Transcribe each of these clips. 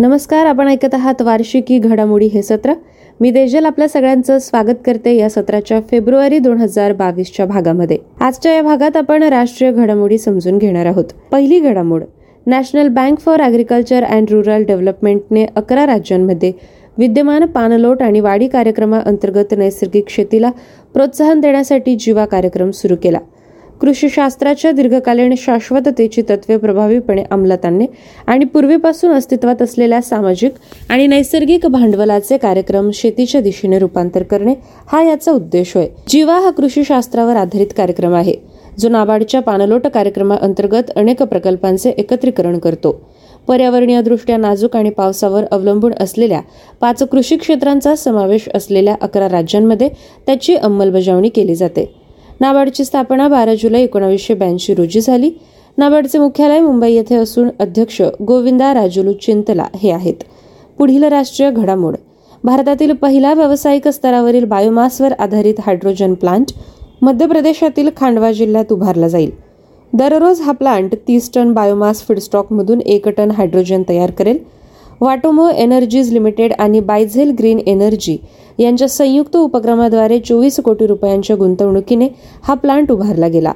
नमस्कार आपण ऐकत आहात वार्षिकी घडामोडी हे सत्र. मी देजल आपल्या सगळ्यांचं स्वागत करते या सत्राच्या फेब्रुवारी दोन हजार बावीसच्या भागामध्ये. आजच्या या भागात आपण राष्ट्रीय घडामोडी समजून घेणार आहोत. पहिली घडामोड national bank for agriculture and rural डेव्हलपमेंटने अकरा राज्यांमध्ये विद्यमान पानलोट आणि वाढी कार्यक्रमाअंतर्गत नैसर्गिक शेतीला प्रोत्साहन देण्यासाठी जीवा कार्यक्रम सुरू केला. कृषीशास्त्राच्या दीर्घकालीन शाश्वततेची तत्वे प्रभावीपणे अंमलात आणणे आणि पूर्वीपासून अस्तित्वात असलेल्या सामाजिक आणि नैसर्गिक भांडवलाचे कार्यक्रम शेतीच्या दिशेने रूपांतर करणे हा याचा उद्देश होय. जीवा हा कृषीशास्त्रावर आधारित कार्यक्रम आहे जो नाबार्डच्या पाणलोट कार्यक्रमाअंतर्गत अनेक प्रकल्पांचे एकत्रीकरण करतो. पर्यावरणीय दृष्ट्या नाजूक आणि पावसावर अवलंबून असलेल्या पाच कृषी क्षेत्रांचा समावेश असलेल्या अकरा राज्यांमध्ये त्याची अंमलबजावणी केली जाते. नाबार्डची स्थापना बारा जुलै एकोणावीसशे ब्याऐंशी रोजी झाली. नाबार्डचे मुख्यालय मुंबई येथे असून अध्यक्ष गोविंदा राजुलू चिंतला हे आहेत. पुढील राष्ट्रीय घडामोड. भारतातील पहिला व्यावसायिक स्तरावरील बायोमासवर आधारित हायड्रोजन प्लांट मध्य प्रदेशातील खांडवा जिल्ह्यात उभारला जाईल. दररोज हा प्लांट तीस टन बायोमास फीडस्टॉकमधून एक टन हायड्रोजन तयार करेल. वाटोमो एनर्जीज लिमिटेड आणि बायझेल ग्रीन एनर्जी यांच्या संयुक्त उपक्रमाद्वारे चोवीस कोटी रुपयांच्या गुंतवणुकीने हा प्लांट उभारला गेला.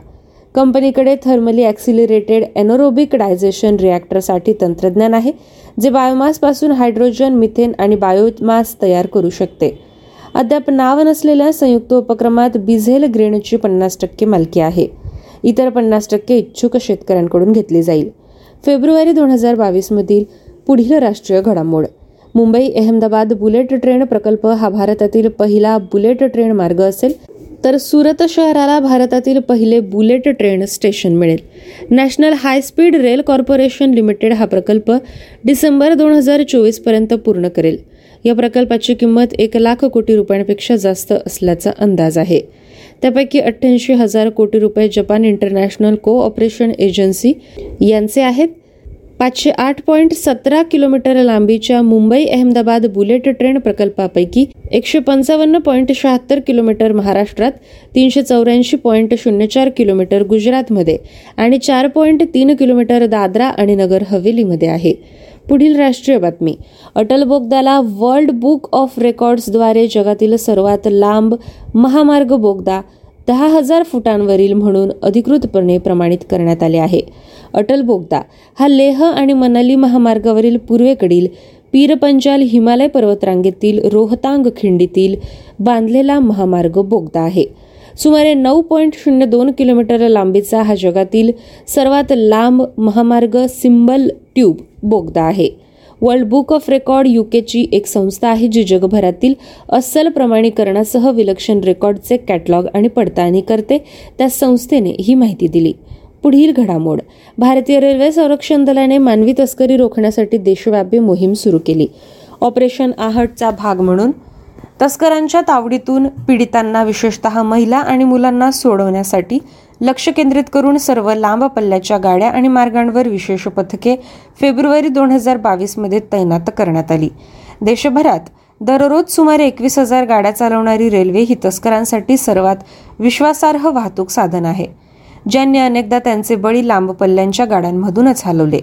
कंपनीकडे थर्मली ॲक्सिलरेटेड एनोरोबिक डायजेशन रिॲक्टरसाठी तंत्रज्ञान आहे जे बायोमासपासून हायड्रोजन मिथेन आणि बायोमास तयार करू शकते. अद्याप नाव नसलेल्या संयुक्त उपक्रमात बिझेल ग्रेनची पन्नास टक्के मालकी आहे. इतर पन्नास टक्के इच्छुक शेतकऱ्यांकडून घेतली जाईल. फेब्रुवारी दोन हजार बावीसमधील पुढील राष्ट्रीय घडामोड. मुंबई अहमदाबाद बुलेट ट्रेन प्रकल्प हा भारतातील पहिला बुलेट ट्रेन मार्ग असेल तर सुरत शहराला भारतातील पहिले बुलेट ट्रेन स्टेशन मिळेल. National high speed rail corporation limited हा प्रकल्प डिसेंबर दोन हजार चोवीसपर्यंत पूर्ण करेल. या प्रकल्पाची किंमत एक लाख कोटी रुपयांपेक्षा जास्त असल्याचा अंदाज आहे. त्यापैकी अठ्ठ्याऐंशी हजार कोटी रुपये जपान इंटरनॅशनल कोऑपरेशन एजन्सी यांचे आहेत. पाचशे आठ पॉईंट सतरा किलोमीटर लांबीच्या मुंबई अहमदाबाद बुलेट ट्रेन प्रकल्पापैकी एकशे पंचावन्न पॉईंट शहात्तर किलोमीटर महाराष्ट्रात तीनशे चौऱ्याऐंशी पॉईंट शून्य चार किलोमीटर गुजरातमध्ये आणि चार पॉईंट तीन किलोमीटर दादरा आणि नगर हवेलीमध्ये आहे. पुढील राष्ट्रीय बातमी. अटल बोगदाला वर्ल्ड बुक ऑफ रेकॉर्ड्सद्वारे जगातील सर्वात लांब महामार्ग बोगदा दहा हजार फुटांवरील म्हणून अधिकृतपणे प्रमाणित करण्यात आले आहे. अटल बोगदा हा लेह आणि मनाली महामार्गावरील पूर्वेकडील पीरपंजाल हिमालय पर्वतरांगेतील रोहतांग खिंडीतील बांधलेला महामार्ग बोगदा आहे. सुमारे नऊ पॉईंट शून्य दोन किलोमीटर लांबीचा हा जगातील सर्वात लांब महामार्ग सिंबल ट्यूब बोगदा आहे. वर्ल्ड बुक ऑफ रेकॉर्ड युकेची एक संस्था आहे जी जगभरातील अस्सल प्रमाणीकरणासह विलक्षण रेकॉर्डचे कॅटलॉग आणि पडताळणी करते. त्या संस्थेने ही माहिती दिली. पुढील घडामोड. भारतीय रेल्वे संरक्षण दलाने मानवी तस्करी रोखण्यासाठी देशव्यापी मोहीम सुरू केली. ऑपरेशन आहटचा भाग म्हणून तस्करांच्या तावडीतून पीडितांना विशेषतः महिला आणि मुलांना सोडवण्यासाठी लक्ष केंद्रित करून सर्व लांब पल्ल्याच्या गाड्या आणि मार्गांवर विशेष पथके फेब्रुवारी दोन हजार बावीसमध्ये तैनात करण्यात आली. देशभरात दररोज सुमारे एकवीस हजार गाड्या चालवणारी रेल्वे ही तस्करांसाठी सर्वात विश्वासार्ह वाहतूक साधन आहे ज्यांनी अनेकदा त्यांचे बळी लांब पल्ल्यांच्या गाड्यांमधूनच हलवले.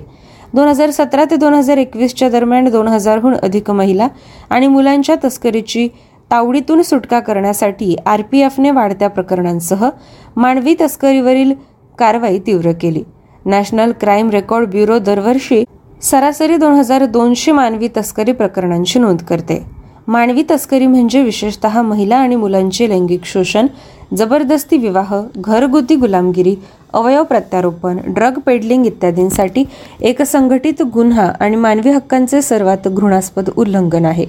दोन हजार सतरा ते दोन हजार एकवीसच्या दरम्यान दोन हजारहून अधिक महिला आणि मुलांच्या तस्करीची तावडीतून सुटका करण्यासाठी आर पी एफने वाढत्या प्रकरणांसह मानवी तस्करीवरील कारवाई तीव्र केली. नॅशनल क्राईम रेकॉर्ड ब्युरो दरवर्षी सरासरी दोन हजार दोनशे मानवी तस्करी प्रकरणांची नोंद करते. मानवी तस्करी म्हणजे विशेषतः महिला आणि मुलांचे लैंगिक शोषण जबरदस्ती विवाह घरगुती गुलामगिरी अवयव प्रत्यारोपण ड्रग पेडलिंग इत्यादींसाठी एक संघटित गुन्हा आणि मानवी हक्कांचे सर्वात घृणास्पद उल्लंघन आहे.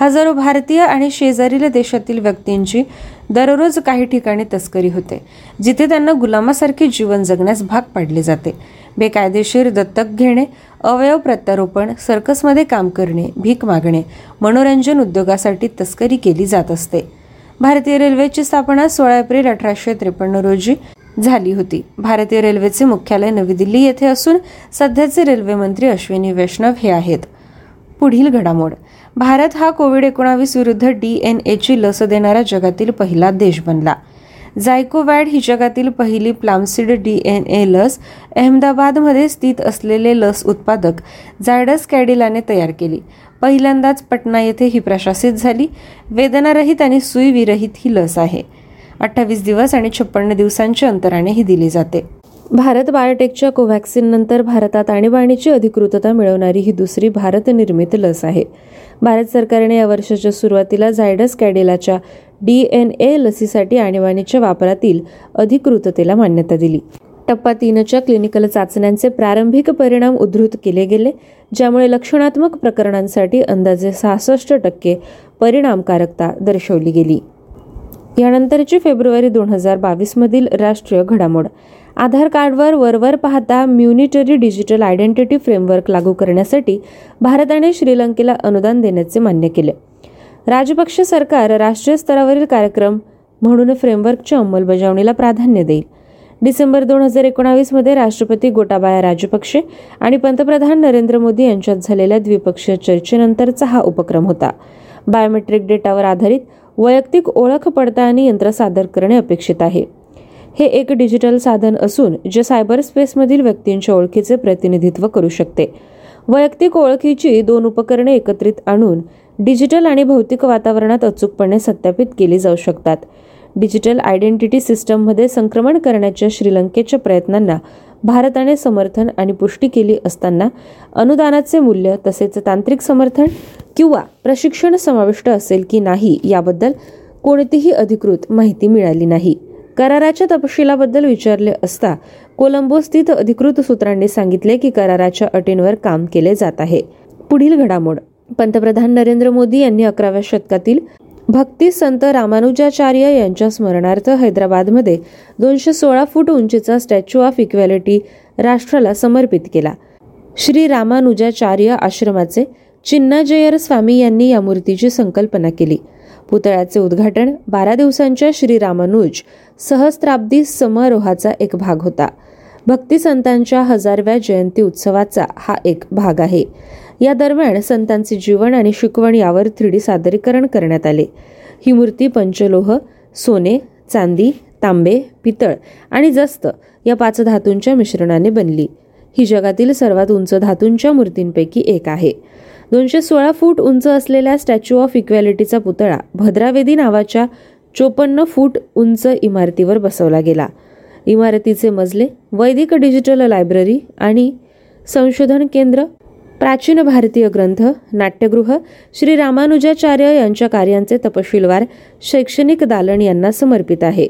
हजारो भारतीय आणि शेजारील देशातील व्यक्तींची दररोज काही ठिकाणी तस्करी होते जिथे त्यांना गुलामासारखे जीवन जगण्यास भाग पाडले जाते. बेकायदेशीर दत्तक घेणे अवयव प्रत्यारोपण सर्कसमध्ये काम करणे भीक मागणे मनोरंजन उद्योगासाठी तस्करी केली जात असते. भारतीय रेल्वेची स्थापना सोळा एप्रिल अठराशे त्रेपन्न रोजी झाली होती. भारतीय रेल्वेचे मुख्यालय नवी दिल्ली येथे असून सध्याचे रेल्वे मंत्री अश्विनी वैष्णव हे आहेत. पुढील घडामोड. भारत हा कोविड एकोणावीस विरुद्ध डी एन एची लस देणारा जगातील पहिला देश बनला. जायकोवॅड ही जगातील पहिली प्लामसिड डी एन ए लस अहमदाबादमध्ये स्थित असलेले लस उत्पादक जायडस कॅडिलाने तयार केली. पहिल्यांदाच पटना येथे ही प्रशासित झाली. वेदनारहित आणि सुईविरहित ही लस आहे. अठ्ठावीस दिवस आणि छप्पन्न दिवसांच्या अंतराने ही दिली जाते. भारत बायोटेकच्या कोव्हॅक्सिन नंतर भारतात आणीबाणीची अधिकृतता मिळवणारी ही दुसरी भारत निर्मित लस आहे. भारत सरकारने या वर्षाच्या सुरुवातीला झायडस कॅडिलाच्या डी एन ए लसीसाठी आणीबाणीच्या वापरातील अधिकृततेला मान्यता दिली. टप्पा तीनच्या क्लिनिकल चाचण्यांचे प्रारंभिक परिणाम उद्धृत केले गेले ज्यामुळे लक्षणात्मक प्रकरणांसाठी अंदाजे सहासष्ट टक्के परिणामकारकता दर्शवली गेली. यानंतरची फेब्रुवारी दोन हजार बावीसमधील राष्ट्रीय घडामोड. आधार कार्डवर वरवर पाहता म्युनिटरी डिजिटल आयडेंटिटी फ्रेमवर्क लागू करण्यासाठी भारताने श्रीलंकेला अनुदान देण्याचे मान्य केले. राजपक्ष सरकार राष्ट्रीय स्तरावरील कार्यक्रम म्हणून फ्रेमवर्कच्या अंमलबजावणीला प्राधान्य देईल. डिसेंबर दोन हजार एकोणावीसमध्ये राष्ट्रपती गोटाबाया राजपक्षे आणि पंतप्रधान नरेंद्र मोदी यांच्यात झालेल्या द्विपक्षीय चर्चेनंतरचा हा उपक्रम होता. बायोमेट्रिक डेटावर आधारित वैयक्तिक ओळख पडताळणी यंत्र सादर करणे अपेक्षित आहे. हे एक डिजिटल साधन असून जे सायबर स्पेसमधील व्यक्तींच्या ओळखीचे प्रतिनिधित्व करू शकते. वैयक्तिक ओळखीची दोन उपकरणे एकत्रित आणून डिजिटल आणि भौतिक वातावरणात अचूकपणे सत्यापित केली जाऊ शकतात. डिजिटल आयडेंटिटी सिस्टममध्ये संक्रमण करण्याच्या श्रीलंकेच्या प्रयत्नांना भारताने समर्थन आणि पुष्टी केली असताना अनुदानाचे मूल्य तसेच तांत्रिक समर्थन किंवा प्रशिक्षण समाविष्ट असेल की नाही याबद्दल कोणतीही अधिकृत माहिती मिळाली नाही. कराराच्या तपशिलाबद्दल विचारले असता कोलंबो स्थित अधिकृत सूत्रांनी सांगितले की कराराच्या अटींवर काम केले जात आहे. पुढील घडामोड. पंतप्रधान नरेंद्र मोदी यांनी अकराव्या शतकातील भक्ती संत रामानुजाचार्य यांच्या स्मरणार्थ हैदराबादमध्ये दोनशे सोळा फूट उंचीचा स्टॅच्यू ऑफ इक्वॅलिटी राष्ट्राला समर्पित केला. श्री रामानुजाचार्य आश्रमाचे चिन्नाजयर स्वामी यांनी या मूर्तीची संकल्पना केली. पुतळ्याचे उद्घाटन बारा दिवसांच्या श्री रामानुज सहस्त्राब्दी समारोहाचा एक भाग होता. भक्ती संतांच्या हजारव्या जयंती उत्सवाचा हा एक भाग आहे. या दरम्यान संतांचे जीवन आणि शिकवण यावर थ्री सादरीकरण करण्यात आले. ही मूर्ती पंचलोह सोने चांदी तांबे पितळ आणि जस्त या पाच धातूंच्या मिश्रणाने बनली. ही जगातील सर्वात उंच धातूंच्या मूर्तींपैकी एक आहे. दोनशे सोळा फूट उंच असलेल्या स्टॅच्यू ऑफ इक्वॅलिटीचा पुतळा भद्रावेदी नावाच्या चोपन्न फूट उंच इमारतीवर बसवला गेला. इमारतीचे मजले वैदिक डिजिटल लायब्ररी आणि संशोधन केंद्र प्राचीन भारतीय ग्रंथ नाट्यगृह श्री रामानुजाचार्य यांच्या कार्यांचे तपशीलवार शैक्षणिक दालन यांना समर्पित आहे.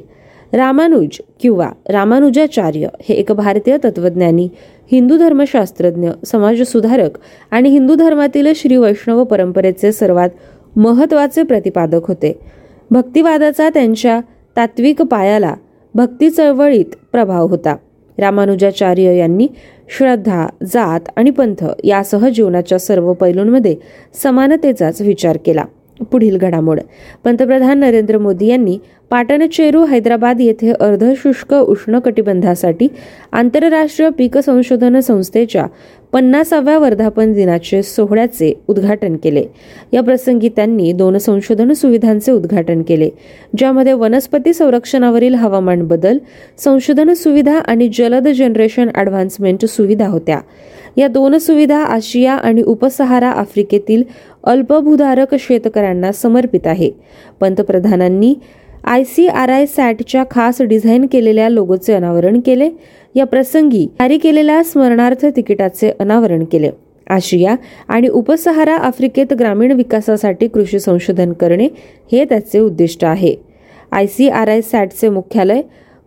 रामानुज किंवा रामानुजाचार्य हे एक भारतीय तत्वज्ञानी हिंदू धर्मशास्त्रज्ञ समाजसुधारक आणि हिंदू धर्मातील श्री वैष्णव परंपरेचे सर्वात महत्त्वाचे प्रतिपादक होते. भक्तिवादाचा त्यांच्या तात्विक पायाला भक्ती चळवळीत प्रभाव होता. रामानुजाचार्य यांनी श्रद्धा जात आणि पंथ यासह जीवनाच्या सर्व पैलूंमध्ये समानतेचाच विचार केला. पुढील घडामोड. पंतप्रधान नरेंद्र मोदी यांनी पाटणचेरू हैदराबाद येथे अर्धशुष्क उष्णकटिबंधासाठी आंतरराष्ट्रीय पीक संशोधन संस्थेच्या पन्नासाव्या वर्धापन दिनाचे सोहळ्याचे उद्घाटन केले. या प्रसंगी त्यांनी दोन संशोधन सुविधांचे उद्घाटन केले ज्यामध्ये वनस्पती संरक्षणावरील हवामान बदल संशोधन सुविधा आणि जलद जनरेशन ॲडव्हान्समेंट सुविधा होत्या. या दोन सुविधा आशिया आणि उपसहारा आफ्रिकेतील अल्पभूधारक शेतकऱ्यांना समर्पित आहे. पंतप्रधानांनी आय सी आर आय सॅटच्या खास डिझाईन केलेल्या लोगोचे अनावरण केले. या प्रसंगी जारी केलेल्या स्मरणार्थ तिकिटाचे अनावरण केले. आशिया आणि उपसहारा आफ्रिकेत ग्रामीण विकासासाठी कृषी संशोधन करणे हे त्याचे उद्दिष्ट आहे. आय सी आर आय सॅटचे मुख्यालय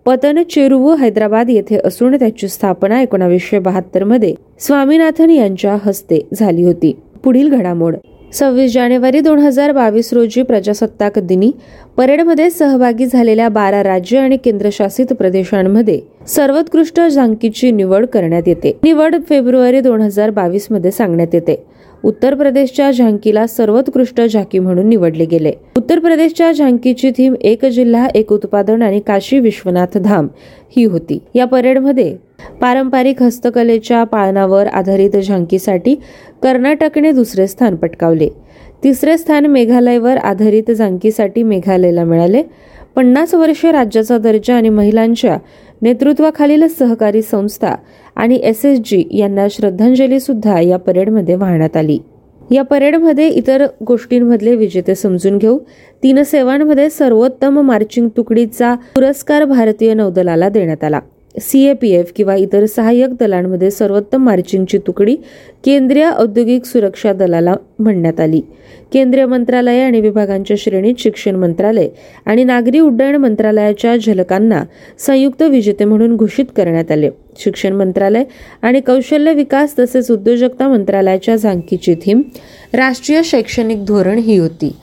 पतन चेरुवू हैदराबाद येथे असून त्याची स्थापना एकोणावीसशे बहात्तरमध्ये स्वामीनाथन यांच्या हस्ते झाली होती. पुढील घडामोड. सव्वीस जानेवारी दोन हजार बावीस रोजी प्रजासत्ताक दिनी परेडमध्ये सहभागी झालेल्या बारा राज्य आणि केंद्रशासित प्रदेशांमध्ये सर्वोत्कृष्ट झांकीची निवड करण्यात येते. निवड फेब्रुवारी दोन हजार बावीसमध्ये सांगण्यात येते. उत्तर प्रदेशच्या झांकीला सर्वोत्कृष्ट झांकी म्हणून निवडले गेले. उत्तर प्रदेशच्या झांकीची थीम एक जिल्हा एक उत्पादन आणि काशी विश्वनाथ धाम ही होती. या परेडमध्ये पारंपरिक हस्तकलेच्या पाळणावर आधारित झांकीसाठी कर्नाटकने दुसरे स्थान पटकावले. तिसरे स्थान मेघालयवर आधारित झांकीसाठी मेघालयला मिळाले. पन्नास वर्षे राज्याचा दर्जा आणि महिलांच्या नेतृत्वाखालील सहकारी संस्था आणि एस एस जी यांना श्रद्धांजली सुद्धा या परेडमध्ये वाहण्यात आली. या परेडमध्ये इतर गोष्टींमधले विजेते समजून घेऊ. तीन सेवांमध्ये सर्वोत्तम मार्चिंग तुकडीचा पुरस्कार भारतीय नौदलाला देण्यात आला. सी ए पी एफ किंवा इतर सहाय्यक दलांमध्ये सर्वोत्तम मार्चिंगची तुकडी केंद्रीय औद्योगिक सुरक्षा दलाला म्हणण्यात आली. केंद्रीय मंत्रालय आणि विभागांच्या श्रेणीत शिक्षण मंत्रालय आणि नागरी उड्डाण मंत्रालयाच्या झलकांना संयुक्त विजेते म्हणून घोषित करण्यात आले. शिक्षण मंत्रालय आणि कौशल्य विकास तसेच उद्योजकता मंत्रालयाच्या झांकीची थीम राष्ट्रीय शैक्षणिक धोरण ही होती.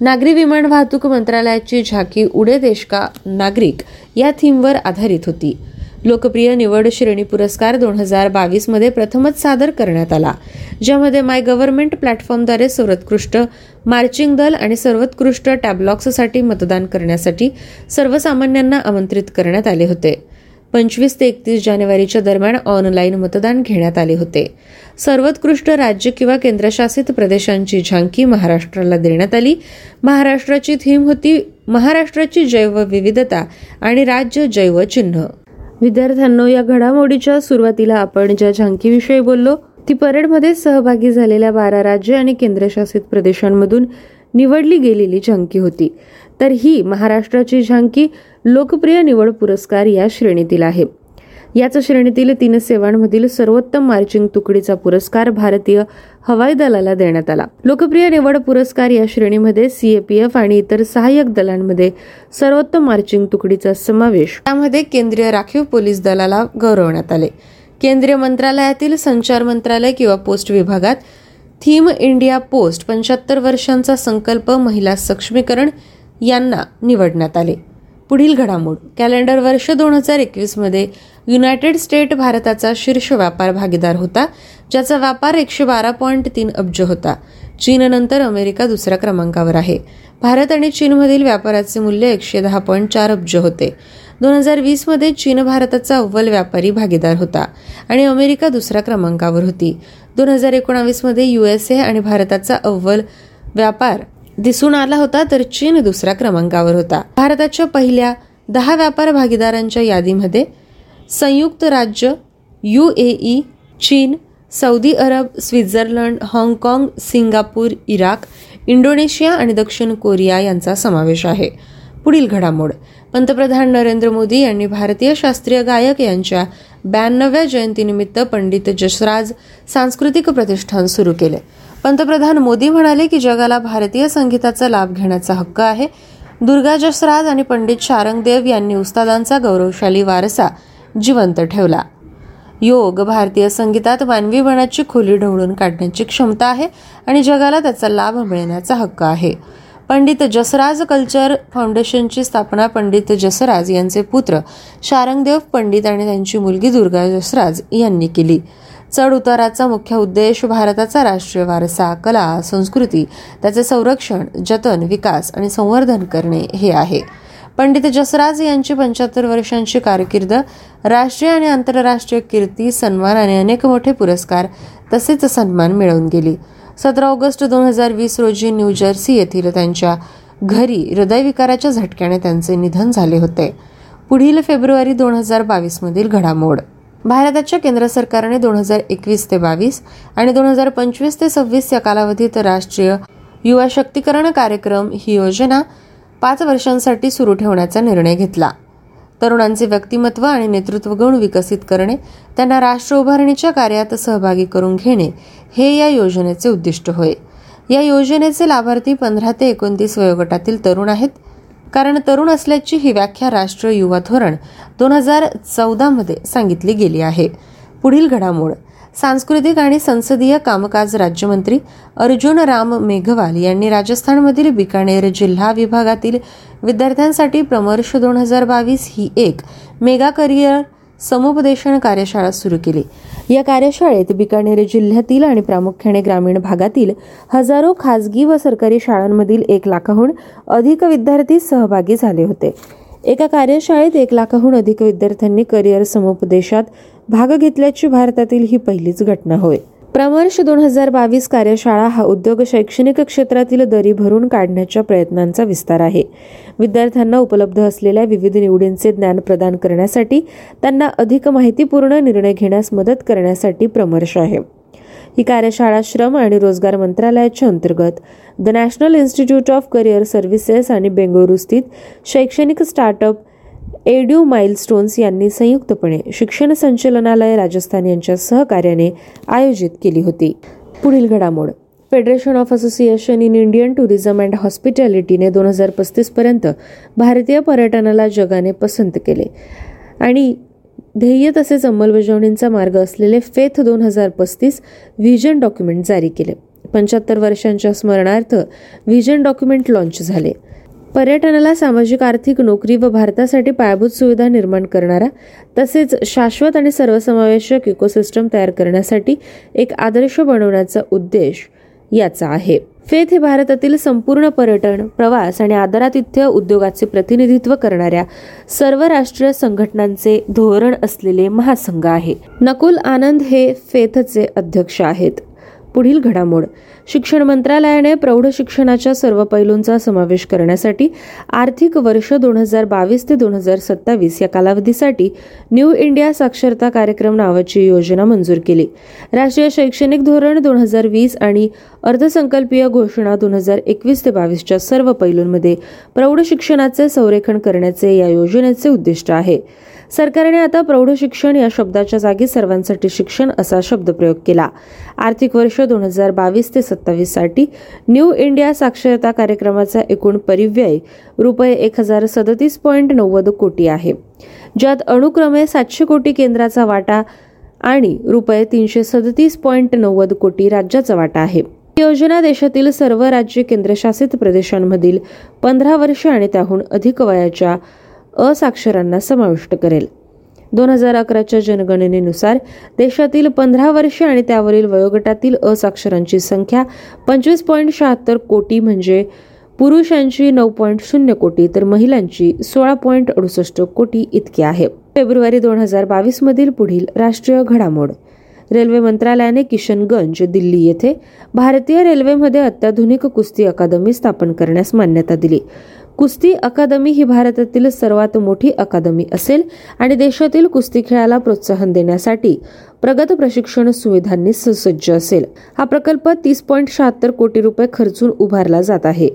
नागरी विमान वाहतूक मंत्रालयाची झाकी उडे देश का नागरिक या थीमवर आधारित होती. लोकप्रिय निवड श्रेणी पुरस्कार दोन हजार बावीसमध्ये प्रथमच सादर करण्यात आला ज्यामध्ये माय गव्हर्नमेंट प्लॅटफॉर्मद्वारे सर्वोत्कृष्ट मार्चिंग दल आणि सर्वोत्कृष्ट टॅबलॉक्ससाठी मतदान करण्यासाठी सर्वसामान्यांना आमंत्रित करण्यात आले होते. पंचवीस ते एकतीस जानेवारीच्या दरम्यान ऑनलाईन मतदान घेण्यात आले होते. सर्वोत्कृष्ट राज्य किंवा केंद्रशासित प्रदेशांची झांकी महाराष्ट्राला देण्यात आली. महाराष्ट्राची थीम होती महाराष्ट्राची जैवविविधता आणि राज्य जैव चिन्ह विद्यार्थ्यांनो या घडामोडीच्या सुरुवातीला आपण ज्या झांकीविषयी बोललो ती परेडमध्ये सहभागी झालेल्या बारा राज्य आणि केंद्रशासित प्रदेशांमधून निवडली गेलेली झांकी होती. तर ही महाराष्ट्राची झांकी लोकप्रिय निवड पुरस्कार या श्रेणीतील आहे. याच श्रेणीतील तीन सेवांमधील सर्वोत्तम मार्चिंग तुकडीचा पुरस्कार भारतीय हवाई दलाला देण्यात आला. लोकप्रिय निवड पुरस्कार या श्रेणीमध्ये सीएपीएफ आणि इतर सहाय्यक दलांमध्ये सर्वोत्तम मार्चिंग तुकडीचा समावेश त्यामध्ये केंद्रीय राखीव पोलीस दलाला गौरवण्यात आले. केंद्रीय मंत्रालयातील संचार मंत्रालय किंवा पोस्ट विभागात थीम इंडिया पोस्ट पंच्याहत्तर वर्षांचा संकल्प महिला सक्षमीकरण यांना निवडण्यात आले. पुढील घडामोड. कॅलेंडर वर्ष दोन हजार एकवीसमध्ये युनायटेड स्टेट भारताचा शीर्ष व्यापार भागीदार होता ज्याचा व्यापार एकशे बारा पॉईंट तीन अब्ज होता. चीननंतर अमेरिका दुसऱ्या क्रमांकावर आहे. भारत आणि चीनमधील व्यापाराचे मूल्य एकशे दहा पॉईंट चार अब्ज होते. दोन हजार वीसमध्ये चीन भारताचा अव्वल व्यापारी भागीदार होता आणि अमेरिका दुसऱ्या क्रमांकावर होती. दोन हजार एकोणावीसमध्ये युएसए आणि भारताचा अव्वल व्यापार दिसून आला होता तर चीन दुसऱ्या क्रमांकावर होता. भारताच्या पहिल्या दहा व्यापार भागीदारांच्या यादीमध्ये संयुक्त राज्य यू ए ई चीन सौदी अरब स्वित्झर्लंड हाँगकाँग सिंगापूर इराक इंडोनेशिया आणि दक्षिण कोरिया यांचा समावेश आहे. पुढील घडामोड. पंतप्रधान नरेंद्र मोदी यांनी भारतीय शास्त्रीय गायक यांच्या ब्याण्णव्या जयंतीनिमित्त पंडित जसराज सांस्कृतिक प्रतिष्ठान सुरू केले. पंतप्रधान मोदी म्हणाले की जगाला भारतीय संगीताचा लाभ घेण्याचा हक्क आहे. दुर्गा जसराज आणि पंडित शारंगदेव यांनी उस्तादांचा गौरवशाली वारसा जिवंत ठेवला. योग भारतीय संगीतात मानवीपणाची खोली ढवळून काढण्याची क्षमता आहे आणि जगाला त्याचा लाभ मिळण्याचा हक्क आहे. पंडित जसराज कल्चर फाउंडेशनची स्थापना पंडित जसराज यांचे पुत्र शारंगदेव पंडित आणि त्यांची मुलगी दुर्गा जसराज यांनी केली. चढ उताराचा मुख्य उद्देश भारताचा राष्ट्रीय वारसा कला संस्कृती त्याचे संरक्षण जतन विकास आणि संवर्धन करणे हे आहे. पंडित जसराज यांची पंच्याहत्तर वर्षांची कारकीर्द राष्ट्रीय आणि आंतरराष्ट्रीय कीर्ती सन्मान आणि अनेक मोठे पुरस्कार तसेच सन्मान मिळवून गेली. सतरा ऑगस्ट दोन हजार वीस रोजी न्यूजर्सी येथील त्यांच्या घरी हृदयविकाराच्या झटक्याने त्यांचे निधन झाले होते. पुढील फेब्रुवारी दोन हजार बावीस मधील घडामोड. भारताच्या केंद्र सरकारने दोन हजार एकवीस ते बावीस आणि दोन हजार पंचवीस ते सव्वीस या कालावधीत राष्ट्रीय युवा शक्तीकरण कार्यक्रम ही योजना पाच वर्षांसाठी सुरू ठेवण्याचा निर्णय घेतला. तरुणांचे व्यक्तिमत्व आणि नेतृत्व गुण विकसित करणे त्यांना राष्ट्र उभारणीच्या कार्यात सहभागी करून घेणे हे या योजनेचे उद्दिष्ट होय. या योजनेचे लाभार्थी पंधरा ते एकोणतीस वयोगटातील तरुण आहेत. कारण तरुण असल्याची ही व्याख्या राष्ट्रीय युवा धोरण दोन हजार चौदामध्ये सांगितली गेली आहे. पुढील घडामोड. सांस्कृतिक आणि संसदीय कामकाज राज्यमंत्री अर्जुन राम मेघवाल यांनी राजस्थानमधील बिकानेर जिल्हा विभागातील विद्यार्थ्यांसाठी प्रमर्श दोन हजार बावीस ही एक मेगा करिअर समुपदेशन कार्यशाळा सुरू केली. या कार्यशाळेत बिकानेर जिल्ह्यातील आणि प्रामुख्याने ग्रामीण भागातील हजारो खासगी व सरकारी शाळांमधील एक लाखाहून अधिक विद्यार्थी सहभागी झाले होते. एका कार्यशाळेत एक लाखाहून अधिक विद्यार्थ्यांनी करिअर समुपदेशात भाग घेतल्याची भारतातील ही पहिलीच घटना होय. प्रमर्श दोन हजार बावीस कार्यशाळा हा उद्योग शैक्षणिक क्षेत्रातील दरी भरून काढण्याच्या प्रयत्नांचा विस्तार आहे. विद्यार्थ्यांना उपलब्ध असलेल्या विविध निवडींचे ज्ञान प्रदान करण्यासाठी त्यांना अधिक माहितीपूर्ण निर्णय घेण्यास मदत करण्यासाठी प्रमर्श आहे. ही कार्यशाळा श्रम आणि रोजगार मंत्रालयाच्या अंतर्गत. The national institute of career services आणि बेंगळुरू स्थित शैक्षणिक स्टार्टअप एड्यू माइलस्टोन्स यांनी संयुक्तपणे शिक्षण संचलनालय राजस्थान यांच्या सहकार्याने आयोजित केली होती. पुढील घडामोड. Federation of association in Indian tourism and हॉस्पिटॅलिटीने दोन हजार पस्तीस पर्यंत भारतीय पर्यटनाला जगाने पसंत केले. आणि ध्येय तसेच अंमलबजावणींचा मार्ग असलेले फेथ दोन हजार पस्तीस व्हिजन डॉक्युमेंट जारी केले. पंच्याहत्तर वर्षांच्या स्मरणार्थ व्हिजन डॉक्युमेंट लॉन्च झाले. पर्यटनाला सामाजिक आर्थिक नोकरी व भारतासाठी पायाभूत सुविधा निर्माण करणारा तसेच शाश्वत आणि सर्वसमावेशक इकोसिस्टम तयार करण्यासाठी एक आदर्श बनवण्याचा उद्देश याचा आहे. फेथ हे भारतातील संपूर्ण पर्यटन प्रवास आणि आदरातिथ्य उद्योगाचे प्रतिनिधित्व करणाऱ्या सर्व राष्ट्रीय संघटनांचे धोरण असलेले महासंघ आहे. नकुल आनंद हे फेथचे अध्यक्ष आहेत. पुढील घडामोड. शिक्षण मंत्रालयाने प्रौढ शिक्षणाच्या सर्व पैलूंचा समावेश करण्यासाठी आर्थिक वर्ष दोन हजार बावीस ते दोन हजार सत्तावीस या कालावधीसाठी न्यू इंडिया साक्षरता कार्यक्रम नावाची योजना मंजूर केली. राष्ट्रीय शैक्षणिक धोरण दोन हजार वीस आणि अर्थसंकल्पीय घोषणा दोन हजार एकवीस ते बावीसच्या सर्व पैलूंमध्ये प्रौढ शिक्षणाचे संरेखन करण्याचे या योजनेचे उद्दिष्ट आहे. सरकारने आता प्रौढ शिक्षण या शब्दाच्या जागी सर्वांसाठी शिक्षण असा शब्द प्रयोग केला. आर्थिक वर्ष दोन हजार बावीस ते सत्तावीससाठी न्यू इंडिया साक्षरता कार्यक्रमाचा एकूण परिव्यय रुपये एक हजार सदतीस पॉईंट नव्वद कोटी आहे. ज्यात अनुक्रमे सातशे कोटी केंद्राचा वाटा आणि रुपये तीनशे सदतीस पॉईंट नव्वद कोटी राज्याचा वाटा आहे. योजना देशातील सर्व राज्य केंद्रशासित प्रदेशांमधील पंधरा वर्षे आणि त्याहून अधिक वयाच्या असाक्षरांना समाविष्ट करेल. दोन हजार अकराच्या जनगणनेनुसार देशातील पंधरा वर्षे आणि त्यावरील वयोगटातील असाक्षरांची संख्या पंचवीस पॉईंट शहात्तर कोटी म्हणजे पुरुषांची नऊ पॉईंट शून्य कोटी तर महिलांची सोळा पॉईंट अडुसष्ट कोटी इतकी आहे. फेब्रुवारी दोन हजार बावीस मधील पुढील राष्ट्रीय घडामोड. रेल्वे मंत्रालयाने किशनगंज दिल्ली येथे भारतीय रेल्वेमध्ये अत्याधुनिक कुस्ती अकादमी स्थापन करण्यास मान्यता दिली. कुस्ती अकादमी ही भारतातील सर्वात मोठी अकादमी असेल आणि देशातील कुस्ती खेळाला प्रोत्साहन देण्यासाठी प्रगत प्रशिक्षण सुविधांनी सुसज्ज असेल. हा प्रकल्प तीस पॉईंट शहात्तर कोटी रुपये खर्चून उभारला जात आहे.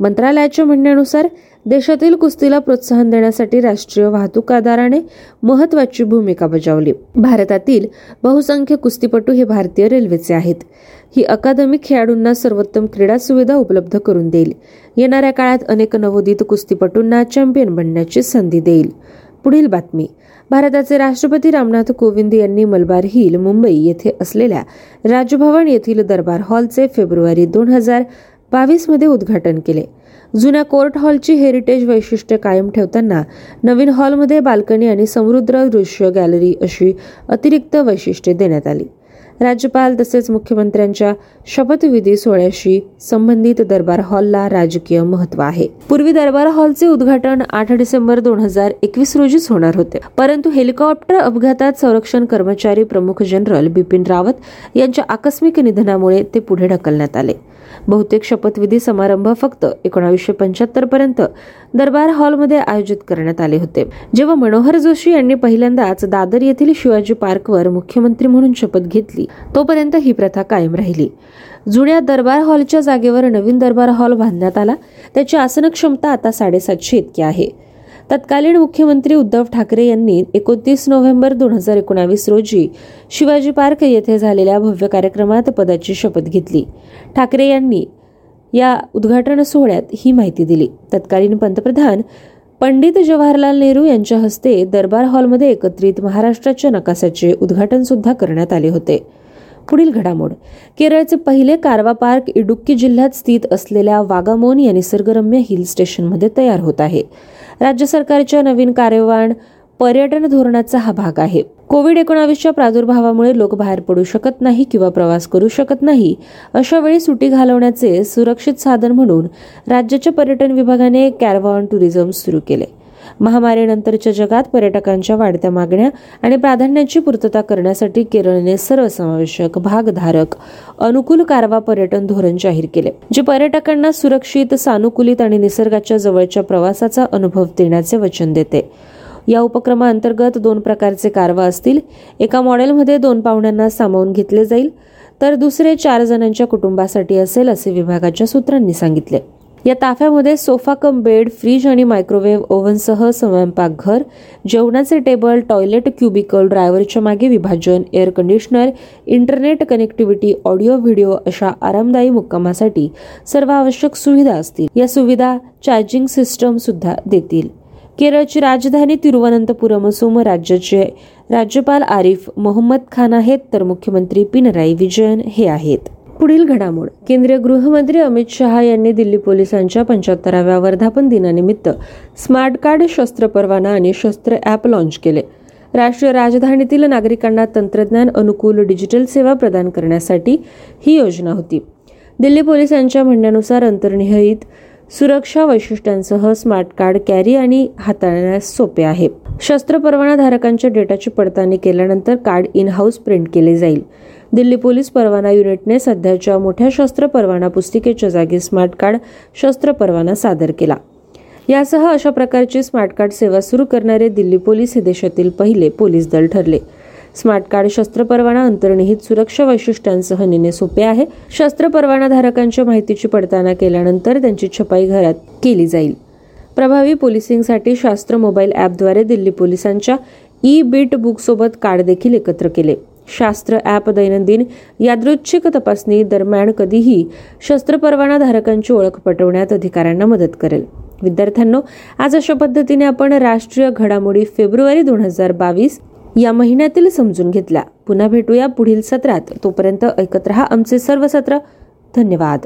मंत्रालयाच्या म्हणण्यानुसार देशातील कुस्तीला प्रोत्साहन देण्यासाठी राष्ट्रीय वाहतूक आधाराने महत्वाची भूमिका बजावली. भारतातील बहुसंख्य कुस्तीपटू हे भारतीय रेल्वेचे आहेत. ही अकादमी खेळाडूंना सर्वोत्तम क्रीडा सुविधा उपलब्ध करून देईल. येणाऱ्या काळात अनेक नवोदित कुस्तीपटूंना चॅम्पियन बनण्याची संधी देईल. पुढील बातमी. भारताचे राष्ट्रपती रामनाथ कोविंद यांनी मलबार हिल मुंबई येथे असलेल्या राजभवन येथील दरबार हॉलचे फेब्रुवारी दोन हजार बावीसमध्ये उद्घाटन केले. जुन्या कोर्ट हॉलची हेरिटेज वैशिष्ट्य कायम ठेवताना नवीन हॉलमध्ये बाल्कनी आणि समृद्ध दृश्य गॅलरी अशी अतिरिक्त वैशिष्ट्ये देण्यात आली. राज्यपाल तसेच मुख्यमंत्र्यांच्या शपथविधी सोहळ्याशी संबंधित दरबार हॉलला राजकीय महत्त्व आहे. पूर्वी दरबार हॉलचे उद्घाटन आठ डिसेंबर दोन हजार एकवीस रोजीच होणार होते. परंतु हेलिकॉप्टर अपघातात संरक्षण कर्मचारी प्रमुख जनरल बिपिन रावत यांच्या आकस्मिक निधनामुळे ते पुढे ढकलण्यात आले. बहुतेक शपथविधी समारंभ फक्त एकोणावीसशे पंच्याहत्तर पर्यंत दरबार हॉलमध्ये आयोजित करण्यात आले होते. जेव्हा मनोहर जोशी यांनी पहिल्यांदाच दादर येथील शिवाजी पार्कवर मुख्यमंत्री म्हणून शपथ घेतली तोपर्यंत ही प्रथा कायम राहिली. जुन्या दरबार हॉलच्या जागेवर नवीन दरबार हॉल बांधण्यात आला. त्याची आसन क्षमता आता साडेसातशे इतकी आहे. तत्कालीन मुख्यमंत्री उद्धव ठाकरे यांनी एकोणतीस नोव्हेंबर दोन हजार एकोणावीस रोजी शिवाजी पार्क येथे झालेल्या भव्य कार्यक्रमात पदाची शपथ घेतली. ठाकरे यांनी या उद्घाटन सोहळ्यात ही माहिती दिली. तत्कालीन पंतप्रधान पंडित जवाहरलाल नेहरू यांच्या हस्ते दरबार हॉलमध्ये एकत्रित महाराष्ट्राच्या नकाशाचे उद्घाटन सुद्धा करण्यात आले होते. पुढील घडामोड. केरळचे पहिले कारवा पार्क इडुक्की जिल्ह्यात स्थित असलेल्या वागामोन या निसर्गरम्य हिल स्टेशनमध्ये तयार होत आहे. राज्य सरकारच्या नवीन कार्यवाण पर्यटन धोरणाचा हा भाग आहे. कोविड एकोणावीसच्या प्रादुर्भावामुळे लोक बाहेर पडू शकत नाही किंवा प्रवास करू शकत नाही. अशा वेळी सुटी घालवण्याचे सुरक्षित साधन म्हणून राज्याच्या पर्यटन विभागाने कॅरवॉन टुरिझम सुरू केले. महामारीनंतरच्या जगात पर्यटकांच्या वाढत्या मागण्या आणि प्राधान्याची पूर्तता करण्यासाठी केरळने सर्वसमावेशक भागधारक अनुकूल कारवा पर्यटन धोरण जाहीर केले जे पर्यटकांना सुरक्षित सानुकूलित आणि निसर्गाच्या जवळच्या प्रवासाचा अनुभव देण्याचे वचन देते. या उपक्रमाअंतर्गत दोन प्रकारचे कारवा असतील. एका मॉडेलमध्ये दोन पाहुण्यांना सामावून घेतले जाईल तर दुसरे चार जणांच्या कुटुंबासाठी असेल असे विभागाच्या सूत्रांनी सांगितले. या ताफ्यामध्ये सोफा कम बेड फ्रीज आणि मायक्रोवेव्ह ओव्हनसह स्वयंपाकघर जेवणाचे टेबल टॉयलेट क्युबिकल ड्रायव्हरच्या मागे विभाजन air conditioner internet connectivity audio video अशा आरामदायी मुक्कामासाठी सर्व आवश्यक सुविधा असतील. या सुविधा चार्जिंग सिस्टम सुद्धा देतील. केरळची राजधानी तिरुवनंतपुरम असून राज्याचे राज्यपाल आरिफ मोहम्मद खान आहेत तर मुख्यमंत्री पिनराई विजयन हे आहेत. पुढील घडामोड. केंद्रीय गृहमंत्री अमित शहा यांनी दिल्ली पोलिसांच्या पंच्याहत्तराव्या वर्धापन दिनानिमित्त स्मार्ट कार्ड शस्त्र परवाना आणि शस्त्र ॲप लॉन्च केले. राष्ट्रीय राजधानीतील नागरिकांना तंत्रज्ञान अनुकूल डिजिटल सेवा प्रदान करण्यासाठी ही योजना होती. दिल्ली पोलिसांच्या म्हणण्यानुसार अंतर्निहित सुरक्षा वैशिष्ट्यांसह स्मार्ट कार्ड कॅरी आणि हाताळण्यास सोपे आहे. शस्त्र परवाना धारकांच्या डेटाची पडताळणी केल्यानंतर कार्ड इन हाऊस प्रिंट केले जाईल. दिल्ली पोलीस परवाना युनिटने सध्याच्या मोठ्या शस्त्र परवाना पुस्तिकेच्या जागी स्मार्ट कार्ड शस्त्र परवाना सादर केला. यासह अशा प्रकारची स्मार्ट कार्ड सेवा सुरू करणारे दिल्ली पोलीस हे देशातील पहिले पोलीस दल ठरले. स्मार्ट कार्ड शस्त्र परवाना अंतर्निहित सुरक्षा वैशिष्ट्यांसह नेणे सोपे आहे. शस्त्र परवाना धारकांच्या माहितीची पडताळणी केल्यानंतर त्यांची छपाई घरात केली जाईल. प्रभावी पोलिसिंगसाठी शास्त्र मोबाईल ॲपद्वारे दिल्ली पोलिसांच्या ई बीट बुकसोबत कार्ड देखील एकत्र केले. शास्त्र ॲप दैनंदिन यादृच्छिक तपासणी दरम्यान कधीही शस्त्र परवाना धारकांची ओळख पटवण्यात अधिकाऱ्यांना मदत करेल. विद्यार्थ्यांनो आज अशा पद्धतीने आपण राष्ट्रीय घडामोडी फेब्रुवारी दोन हजार बावीस या महिन्यातील समजून घेतल्या. पुन्हा भेटूया पुढील सत्रात. तोपर्यंत ऐकत रहा आमचे सर्व सत्र. धन्यवाद.